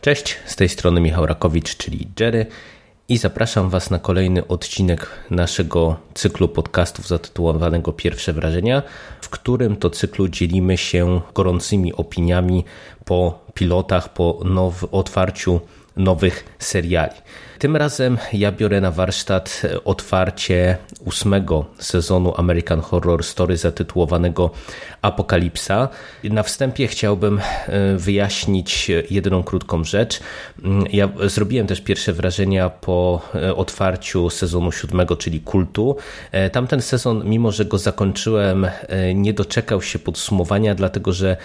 Cześć, z tej strony Michał Rakowicz, czyli Jerry i zapraszam Was na kolejny odcinek naszego cyklu podcastów zatytułowanego Pierwsze Wrażenia, w którym to cyklu dzielimy się gorącymi opiniami po pilotach, po now, otwarciu nowych seriali. Tym razem ja biorę na warsztat otwarcie ósmego sezonu American Horror Story zatytułowanego Apokalipsa. Na wstępie chciałbym e, wyjaśnić jedną krótką rzecz. Mm, ja zrobiłem też pierwsze wrażenia po e, otwarciu sezonu siódmego, czyli Kultu. E, tamten sezon, mimo że go zakończyłem, nie doczekał się podsumowania, dlatego że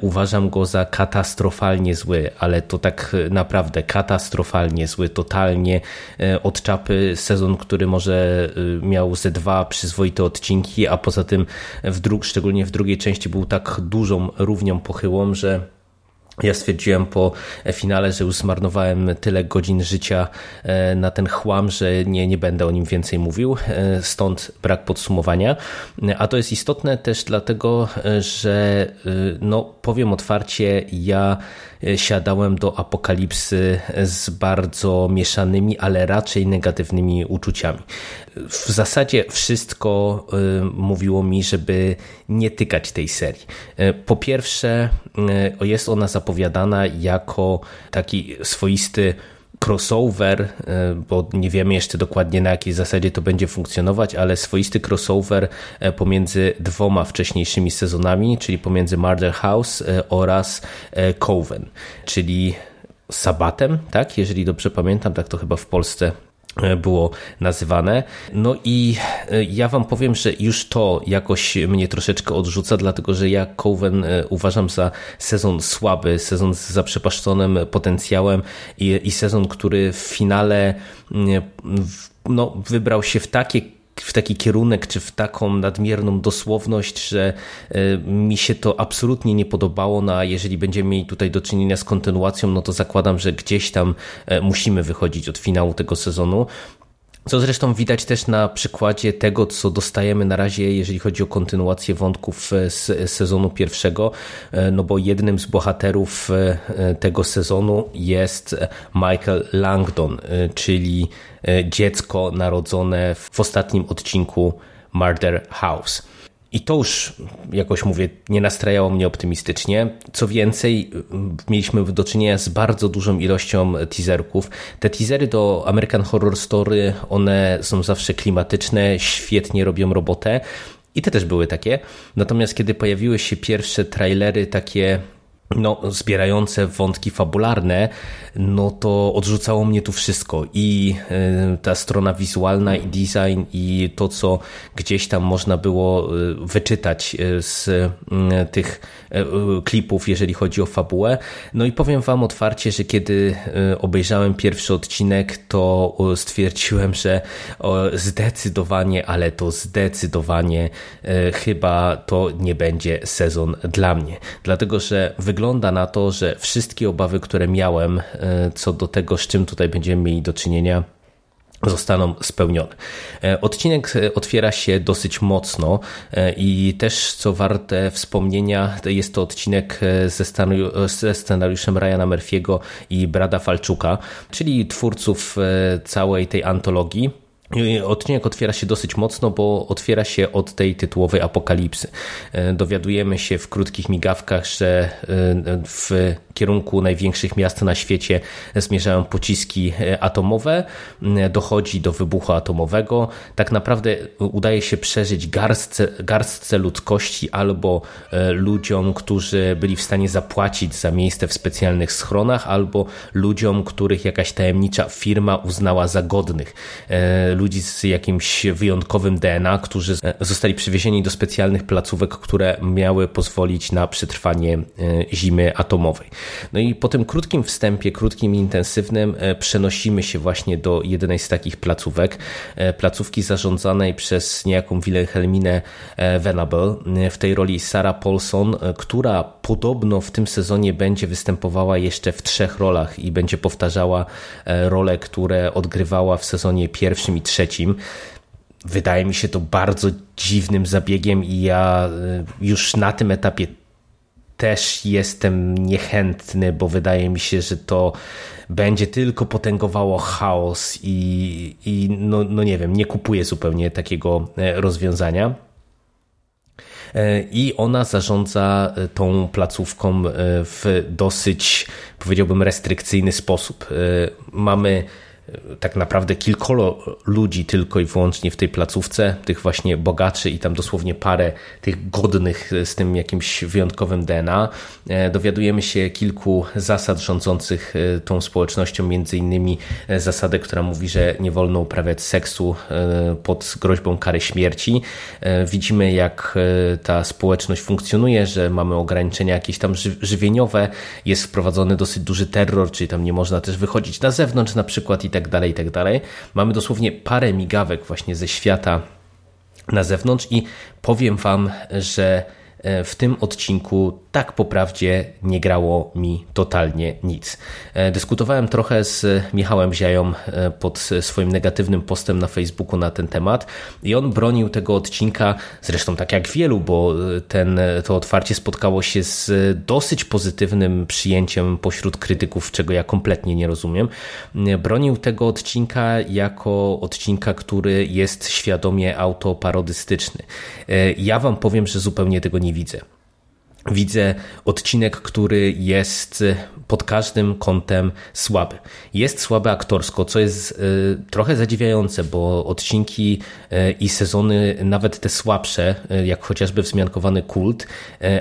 uważam go za katastrofalnie zły, ale to tak naprawdę katastrofalnie zły, totalnie od czapy sezon, który może miał ze dwa przyzwoite odcinki, a poza tym w dru- szczególnie w drugiej części był tak dużą równią pochyłą, że ja stwierdziłem po finale, że już zmarnowałem tyle godzin życia e, na ten chłam, że nie, nie będę o nim więcej mówił, e, stąd brak podsumowania. A to jest istotne też dlatego, e, że no, powiem otwarcie, ja siadałem do apokalipsy z bardzo mieszanymi, ale raczej negatywnymi uczuciami. W zasadzie wszystko mówiło mi, żeby nie tykać tej serii. Po pierwsze, jest ona zapowiadana jako taki swoisty crossover, e, bo nie wiemy jeszcze dokładnie na jakiej zasadzie to będzie funkcjonować, ale swoisty crossover e, pomiędzy dwoma wcześniejszymi sezonami, czyli pomiędzy Murder House e, oraz Coven, czyli Sabatem, tak? Jeżeli dobrze pamiętam, tak to chyba w Polsce było nazywane. No i e, ja wam powiem, że już to jakoś mnie troszeczkę odrzuca, dlatego że ja Coven e, uważam za sezon słaby, sezon z zaprzepaszczonym potencjałem i, i sezon, który w finale no, wybrał się w takie w taki kierunek, czy w taką nadmierną dosłowność, że e, mi się to absolutnie nie podobało. No a jeżeli będziemy mieli tutaj do czynienia z kontynuacją, no to zakładam, że gdzieś tam e, musimy wychodzić od finału tego sezonu. Co zresztą widać też na przykładzie tego, co dostajemy na razie, jeżeli chodzi o kontynuację wątków e, z sezonu pierwszego, no bo jednym z bohaterów tego sezonu jest Michael Langdon, czyli E, dziecko narodzone w ostatnim odcinku Murder House. I to już, jakoś mówię, nie nastrajało mnie optymistycznie. Co więcej, mieliśmy do czynienia z bardzo dużą ilością teaserków. Te teasery do American Horror Story, one są zawsze klimatyczne, świetnie robią robotę. I te też były takie. Natomiast kiedy pojawiły się pierwsze trailery, takie no, zbierające wątki fabularne, no to odrzucało mnie tu wszystko. I e, ta strona wizualna, i design, i to, co gdzieś tam można było e, wyczytać e, z tych klipów, jeżeli chodzi o fabułę. No i powiem Wam otwarcie, że kiedy obejrzałem pierwszy odcinek, to stwierdziłem, że zdecydowanie, ale to zdecydowanie chyba to nie będzie sezon dla mnie. Dlatego, że wygląda wygląda na to, że wszystkie obawy, które miałem e, co do tego, z czym tutaj będziemy mieli do czynienia, zostaną spełnione. E, odcinek e, otwiera się dosyć mocno i też co warte wspomnienia jest to odcinek ze, ze scenariuszem Ryana Murphy'ego i Brada Falczuka, czyli twórców całej tej antologii. Odcinek otwiera się dosyć mocno, bo otwiera się od tej tytułowej apokalipsy. Dowiadujemy się w krótkich migawkach, że w kierunku największych miast na świecie zmierzają pociski e, atomowe, dochodzi do wybuchu atomowego. Tak naprawdę udaje się przeżyć garstce, garstce ludzkości albo e, ludziom, którzy byli w stanie zapłacić za miejsce w specjalnych schronach, albo ludziom, których jakaś tajemnicza firma uznała za godnych. E, ludzi z jakimś wyjątkowym DNA, którzy zostali przywiezieni do specjalnych placówek, które miały pozwolić na przetrwanie zimy atomowej. No i po tym krótkim wstępie, krótkim i intensywnym, przenosimy się właśnie do jednej z takich placówek, placówki zarządzanej przez niejaką Wilhelminę Venable, w tej roli Sarah Paulson, która podobno w tym sezonie będzie występowała jeszcze w trzech rolach i będzie powtarzała e, role, które odgrywała w sezonie pierwszym i trzecim. Wydaje mi się to bardzo dziwnym zabiegiem i ja e, już na tym etapie też jestem niechętny, bo wydaje mi się, że to będzie tylko potęgowało chaos i, i no, no nie wiem, nie kupuję zupełnie takiego e, rozwiązania. E, i ona zarządza e, tą placówką w dosyć, powiedziałbym, restrykcyjny sposób. Mamy tak naprawdę kilkoro ludzi tylko i wyłącznie w tej placówce, tych właśnie bogaczy i tam dosłownie parę tych godnych z tym jakimś wyjątkowym DNA. E, dowiadujemy się kilku zasad rządzących e, tą społecznością, między innymi e, zasadę, która mówi, że nie wolno uprawiać seksu pod groźbą kary śmierci. Widzimy jak ta społeczność funkcjonuje, że mamy ograniczenia jakieś tam żywieniowe, jest wprowadzony dosyć duży terror, czyli tam nie można też wychodzić na zewnątrz na przykład i tak dalej, i tak dalej. Mamy dosłownie parę migawek właśnie ze świata na zewnątrz i powiem Wam, że w tym odcinku tak po prawdzie nie grało mi totalnie nic. E, dyskutowałem trochę z Michałem Ziają e, pod swoim negatywnym postem na Facebooku na ten temat i on bronił tego odcinka, zresztą tak jak wielu, bo ten, to otwarcie spotkało się z dosyć pozytywnym przyjęciem pośród krytyków, czego ja kompletnie nie rozumiem. Bronił tego odcinka jako odcinka, który jest świadomie autoparodystyczny. Ja wam powiem, że zupełnie tego nie widzę. Widzę odcinek, który jest pod każdym kątem słaby. Jest słaby aktorsko, co jest y, trochę zadziwiające, bo odcinki y, i sezony, nawet te słabsze, y, jak chociażby wzmiankowany kult,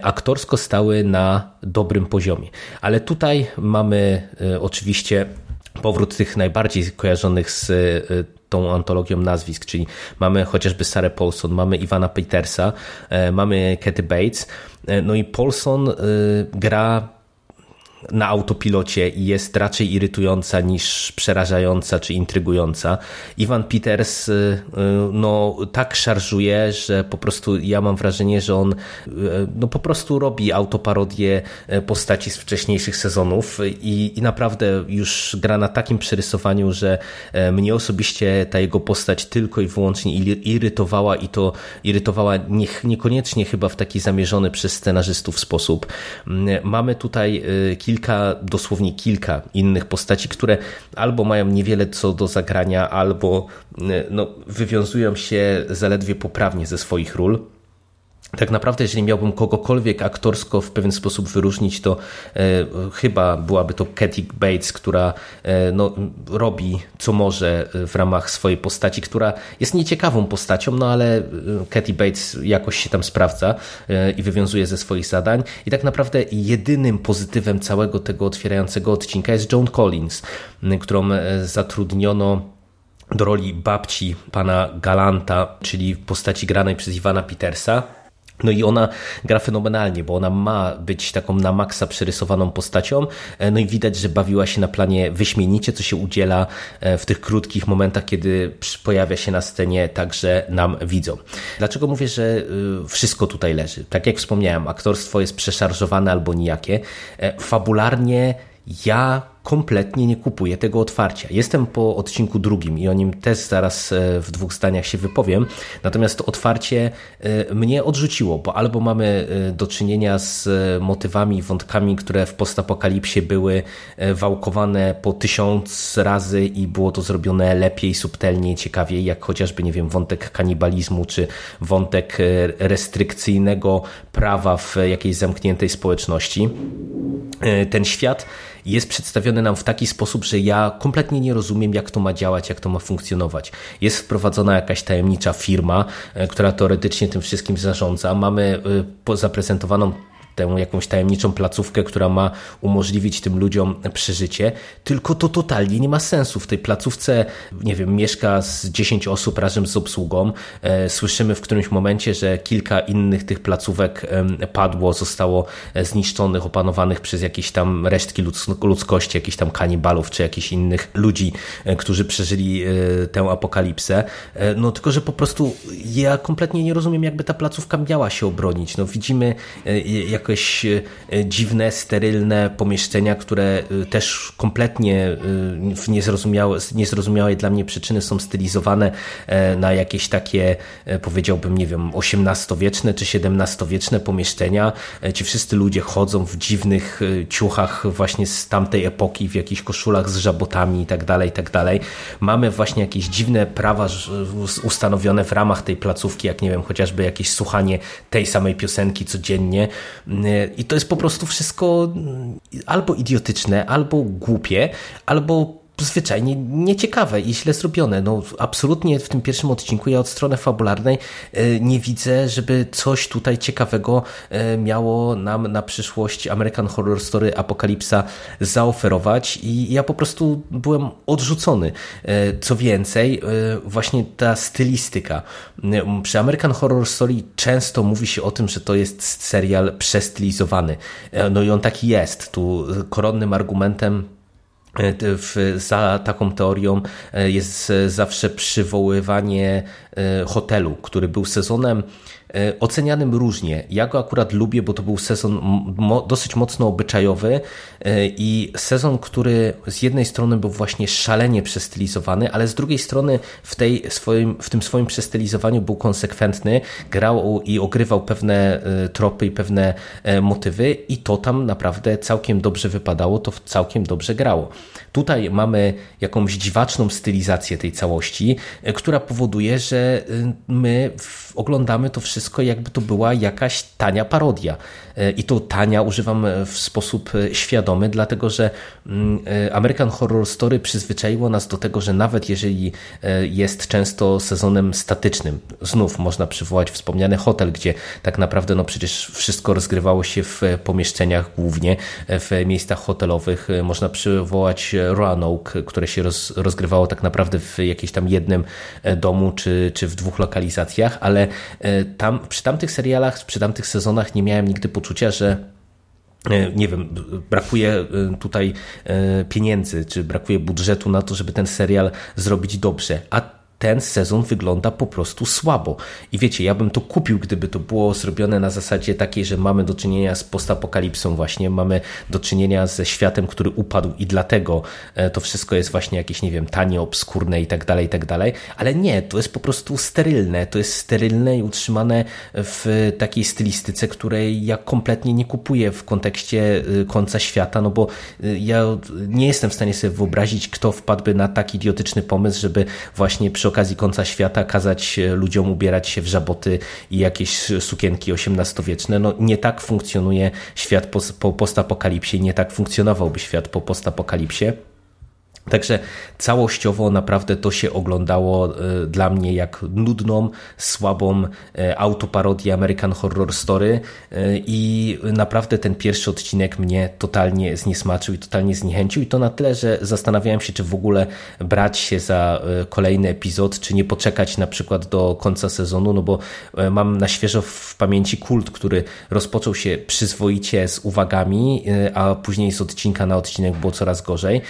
aktorsko stały na dobrym poziomie. Ale tutaj mamy oczywiście powrót tych najbardziej kojarzonych z tą antologią nazwisk, czyli mamy chociażby Sarah Paulson, mamy Ivana Petersa, e, mamy Katy Bates, e, no i Paulson e, gra na autopilocie i jest raczej irytująca niż przerażająca czy intrygująca. Ivan Peters y, y, no, tak szarżuje, że po prostu ja mam wrażenie, że on y, no, po prostu robi autoparodię postaci z wcześniejszych sezonów i, i naprawdę już gra na takim przerysowaniu, że mnie osobiście ta jego postać tylko i wyłącznie irytowała i to irytowała nie, niekoniecznie chyba w taki zamierzony przez scenarzystów sposób. Mamy tutaj kilka kilka, dosłownie kilka innych postaci, które albo mają niewiele co do zagrania, albo e, no, wywiązują się zaledwie poprawnie ze swoich ról. Tak naprawdę, jeżeli miałbym kogokolwiek aktorsko w pewien sposób wyróżnić, to e, chyba byłaby to Katy Bates, która e, no, robi co może w ramach swojej postaci, która jest nieciekawą postacią, no ale e, Katy Bates jakoś się tam sprawdza e, i wywiązuje ze swoich zadań. I tak naprawdę jedynym pozytywem całego tego otwierającego odcinka jest Joan Collins, którą e, zatrudniono do roli babci pana Galanta, czyli postaci granej przez Iwana Petersa. No i ona gra fenomenalnie, bo ona ma być taką na maksa przerysowaną postacią. E, no i widać, że bawiła się na planie wyśmienicie, co się udziela e, w tych krótkich momentach, kiedy pojawia się na scenie także nam widzą. Dlaczego mówię, że e, wszystko tutaj leży? Tak jak wspomniałem, aktorstwo jest przeszarżowane albo nijakie. Fabularnie ja kompletnie nie kupuję tego otwarcia. Jestem po odcinku drugim i o nim też zaraz e, w dwóch zdaniach się wypowiem. Natomiast to otwarcie e, mnie odrzuciło, bo albo mamy e, do czynienia z motywami, wątkami, które w postapokalipsie były wałkowane po tysiąc razy i było to zrobione lepiej, subtelniej, ciekawiej, jak chociażby, nie wiem, wątek kanibalizmu czy wątek restrykcyjnego prawa w jakiejś zamkniętej społeczności. Ten świat jest przedstawiony nam w taki sposób, że ja kompletnie nie rozumiem, jak to ma działać, jak to ma funkcjonować. Jest wprowadzona jakaś tajemnicza firma, e, która teoretycznie tym wszystkim zarządza. Mamy e, zaprezentowaną tę jakąś tajemniczą placówkę, która ma umożliwić tym ludziom przeżycie, tylko to totalnie nie ma sensu. W tej placówce, nie wiem, mieszka z 10 osób razem z obsługą. E, słyszymy w którymś momencie, że kilka innych tych placówek padło, zostało e, zniszczonych, opanowanych przez jakieś tam resztki ludzkości, jakichś tam kanibalów czy jakichś innych ludzi, e, którzy przeżyli tę apokalipsę. No tylko, że po prostu ja kompletnie nie rozumiem, jakby ta placówka miała się obronić. No widzimy jakieś dziwne, sterylne pomieszczenia, które też kompletnie w niezrozumiałe, niezrozumiałej dla mnie przyczyny są stylizowane na jakieś takie, powiedziałbym, nie wiem, XVIII-wieczne czy XVII-wieczne pomieszczenia. Ci wszyscy ludzie chodzą w dziwnych ciuchach właśnie z tamtej epoki, w jakichś koszulach z żabotami i tak dalej, i tak dalej. Mamy właśnie jakieś dziwne prawa ustanowione w ramach tej placówki, jak nie wiem, chociażby jakieś słuchanie tej samej piosenki codziennie. I to jest po prostu wszystko albo idiotyczne, albo głupie, albo zwyczajnie nieciekawe i źle zrobione. No, absolutnie w tym pierwszym odcinku ja od strony fabularnej e, nie widzę, żeby coś tutaj ciekawego e, miało nam na przyszłość American Horror Story Apokalipsa zaoferować i ja po prostu byłem odrzucony. E, co więcej, właśnie ta stylistyka. Przy American Horror Story często mówi się o tym, że to jest serial przestylizowany. No i on taki jest. Tu koronnym argumentem w, za taką teorią e, jest zawsze przywoływanie e, hotelu, który był sezonem E, ocenianym różnie. Ja go akurat lubię, bo to był sezon mo dosyć mocno obyczajowy e, i sezon, który z jednej strony był właśnie szalenie przestylizowany, ale z drugiej strony w, tej swoim, w tym swoim przestylizowaniu był konsekwentny, grał i ogrywał pewne e, tropy i pewne motywy i to tam naprawdę całkiem dobrze wypadało, to całkiem dobrze grało. Tutaj mamy jakąś dziwaczną stylizację tej całości, która powoduje, że my oglądamy to wszystko jakby to była jakaś tania parodia. E, I to tania używam w sposób e, świadomy, dlatego że mm, e, American Horror Story przyzwyczaiło nas do tego, że nawet jeżeli jest często sezonem statycznym, znów można przywołać wspomniany hotel, gdzie tak naprawdę no przecież wszystko rozgrywało się w pomieszczeniach głównie, w miejscach hotelowych. Można przywołać Roanoke, które się roz, rozgrywało tak naprawdę w jakimś tam jednym domu czy, czy w dwóch lokalizacjach, ale tam, przy tamtych serialach, przy tamtych sezonach nie miałem nigdy poczucia, że e, nie wiem, brakuje e, tutaj e, pieniędzy, czy brakuje budżetu na to, żeby ten serial zrobić dobrze. A ten sezon wygląda po prostu słabo. I wiecie, ja bym to kupił, gdyby to było zrobione na zasadzie takiej, że mamy do czynienia z postapokalipsą właśnie, mamy do czynienia ze światem, który upadł i dlatego e, to wszystko jest właśnie jakieś, nie wiem, tanie, obskurne i tak dalej, i tak dalej, ale nie, to jest po prostu sterylne, to jest sterylne i utrzymane w takiej stylistyce, której ja kompletnie nie kupuję w kontekście e, końca świata, no bo e, ja nie jestem w stanie sobie wyobrazić, kto wpadłby na tak idiotyczny pomysł, żeby właśnie przy okazji końca świata kazać ludziom ubierać się w żaboty i jakieś sukienki XVIII-wieczne. No, nie tak funkcjonuje świat po, po postapokalipsie, nie tak funkcjonowałby świat po postapokalipsie. Także całościowo naprawdę to się oglądało e, dla mnie jak nudną, słabą e, autoparodię American Horror Story e, i naprawdę ten pierwszy odcinek mnie totalnie zniesmaczył i totalnie zniechęcił i to na tyle, że zastanawiałem się, czy w ogóle brać się za kolejny epizod, czy nie poczekać na przykład do końca sezonu, no bo mam na świeżo w pamięci kult, który rozpoczął się przyzwoicie z uwagami, a później z odcinka na odcinek było coraz gorzej.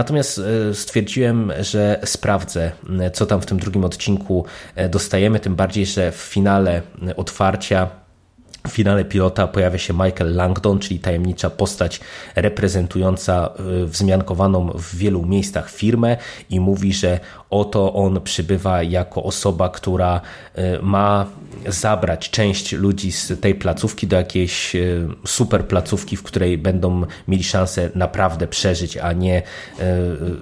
Natomiast e, stwierdziłem, że sprawdzę, e, co tam w tym drugim odcinku e, dostajemy, tym bardziej, że w finale otwarcia w finale pilota pojawia się Michael Langdon, czyli tajemnicza postać reprezentująca wzmiankowaną w wielu miejscach firmę i mówi, że oto on przybywa jako osoba, która ma zabrać część ludzi z tej placówki do jakiejś e, super placówki, w której będą mieli szansę naprawdę przeżyć, a nie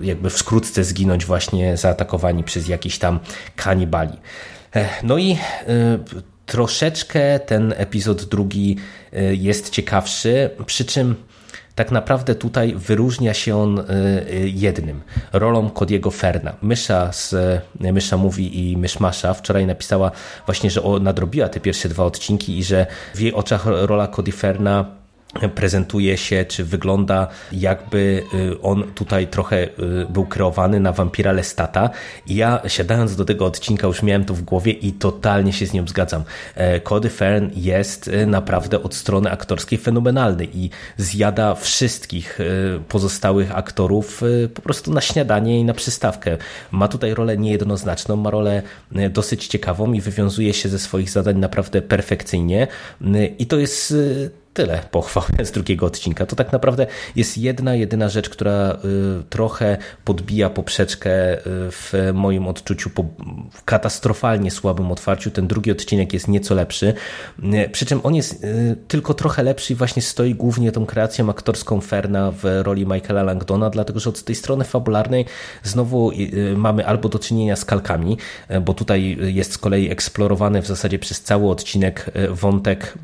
jakby w skrótce zginąć właśnie zaatakowani przez jakiś tam kanibali. E, no i troszeczkę ten epizod drugi jest ciekawszy, przy czym tak naprawdę tutaj wyróżnia się on jednym, rolą Cody'ego Ferna. Mysza z Mysza Mówi i Myszmasza wczoraj napisała właśnie, że nadrobiła te pierwsze dwa odcinki i że w jej oczach rola Cody Ferna prezentuje się, czy wygląda jakby y, on tutaj trochę y, był kreowany na wampira Lestata i ja siadając do tego odcinka już miałem to w głowie i totalnie się z nią zgadzam. E, Cody Fern jest y, naprawdę od strony aktorskiej fenomenalny i zjada wszystkich pozostałych aktorów po prostu na śniadanie i na przystawkę. Ma tutaj rolę niejednoznaczną, ma rolę dosyć ciekawą i wywiązuje się ze swoich zadań naprawdę perfekcyjnie i to jest tyle pochwał z drugiego odcinka. To tak naprawdę jest jedna, jedyna rzecz, która y, trochę podbija poprzeczkę y, w moim odczuciu po katastrofalnie słabym otwarciu. Ten drugi odcinek jest nieco lepszy. Y, przy czym on jest tylko trochę lepszy i właśnie stoi głównie tą kreacją aktorską Ferna w roli Michaela Langdona, dlatego że od tej strony fabularnej znowu mamy albo do czynienia z kalkami, bo tutaj jest z kolei eksplorowany w zasadzie przez cały odcinek wątek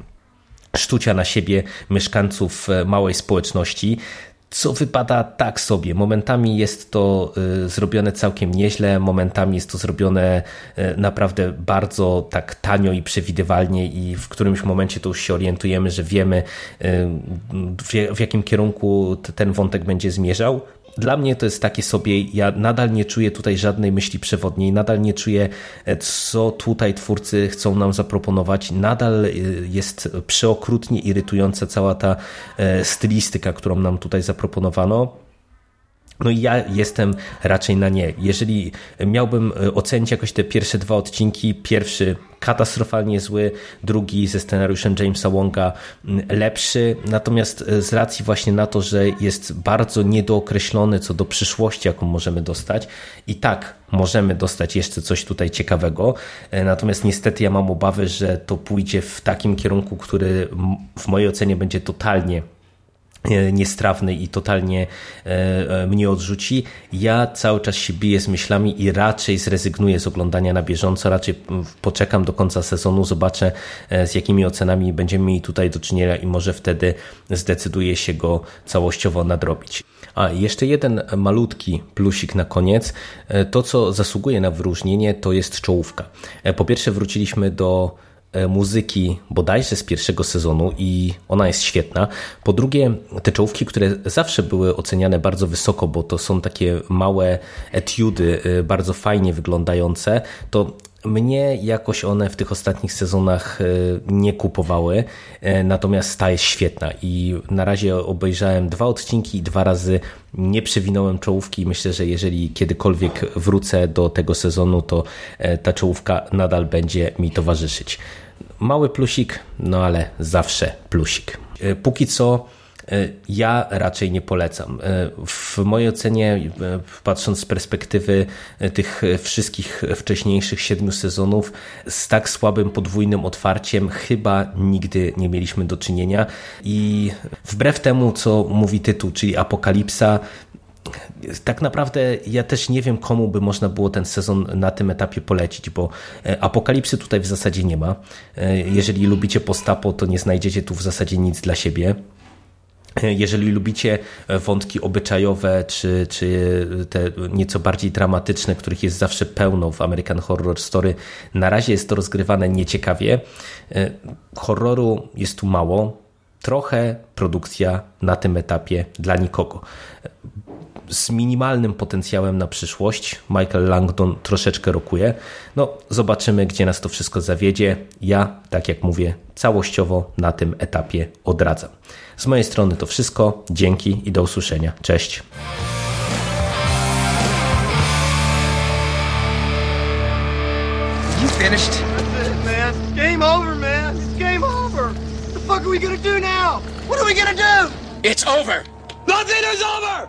sztucia na siebie mieszkańców e, małej społeczności, co wypada tak sobie. Momentami jest to e, zrobione całkiem nieźle, momentami jest to zrobione e, naprawdę bardzo tak tanio i przewidywalnie i w którymś momencie to już się orientujemy, że wiemy w jakim kierunku ten wątek będzie zmierzał. Dla mnie to jest takie sobie, ja nadal nie czuję tutaj żadnej myśli przewodniej, nadal nie czuję, e, co tutaj twórcy chcą nam zaproponować. Nadal e, jest przeokrutnie irytująca cała ta e, stylistyka, którą nam tutaj zaproponowano. No i ja jestem raczej na nie. Jeżeli miałbym e, ocenić jakoś te pierwsze dwa odcinki, pierwszy katastrofalnie zły, drugi ze scenariuszem Jamesa Wonga lepszy, natomiast e, z racji właśnie na to, że jest bardzo niedookreślony co do przyszłości, jaką możemy dostać i tak możemy dostać jeszcze coś tutaj ciekawego, e, natomiast niestety ja mam obawy, że to pójdzie w takim kierunku, który w mojej ocenie będzie totalnie niestrawny i totalnie e, e, mnie odrzuci, ja cały czas się biję z myślami i raczej zrezygnuję z oglądania na bieżąco, raczej poczekam do końca sezonu, zobaczę z jakimi ocenami będziemy mieli tutaj do czynienia i może wtedy zdecyduję się go całościowo nadrobić. A jeszcze jeden malutki plusik na koniec. To, co zasługuje na wyróżnienie, to jest czołówka. Po pierwsze wróciliśmy do E, muzyki bodajże z pierwszego sezonu i ona jest świetna. Po drugie, te czołówki, które zawsze były oceniane bardzo wysoko, bo to są takie małe etiudy, e, bardzo fajnie wyglądające, to mnie jakoś one w tych ostatnich sezonach e, nie kupowały, natomiast ta jest świetna i na razie obejrzałem dwa odcinki i dwa razy nie przewinąłem czołówki. Myślę, że jeżeli kiedykolwiek wrócę do tego sezonu, to ta czołówka nadal będzie mi towarzyszyć. Mały plusik, no ale zawsze plusik. E, póki co e, ja raczej nie polecam. E, w mojej ocenie, patrząc z perspektywy tych wszystkich wcześniejszych siedmiu sezonów, z tak słabym podwójnym otwarciem chyba nigdy nie mieliśmy do czynienia. I wbrew temu, co mówi tytuł, czyli Apokalipsa, tak naprawdę ja też nie wiem, komu by można było ten sezon na tym etapie polecić, bo e, apokalipsy tutaj w zasadzie nie ma. E, jeżeli lubicie postapo, to nie znajdziecie tu w zasadzie nic dla siebie. E, jeżeli lubicie wątki obyczajowe, czy, czy te nieco bardziej dramatyczne, których jest zawsze pełno w American Horror Story, na razie jest to rozgrywane nieciekawie. Horroru jest tu mało. Trochę produkcja na tym etapie dla nikogo z minimalnym potencjałem na przyszłość. Michael Langdon troszeczkę rokuje. No, zobaczymy, gdzie nas to wszystko zawiedzie. Ja, tak jak mówię, całościowo na tym etapie odradzam. Z mojej strony to wszystko. Dzięki i do usłyszenia. Cześć. You finished? That's it, man. Game over, man. It's game over. What the fuck are we gonna do now? What are we gonna do? It's over. Nothing is over!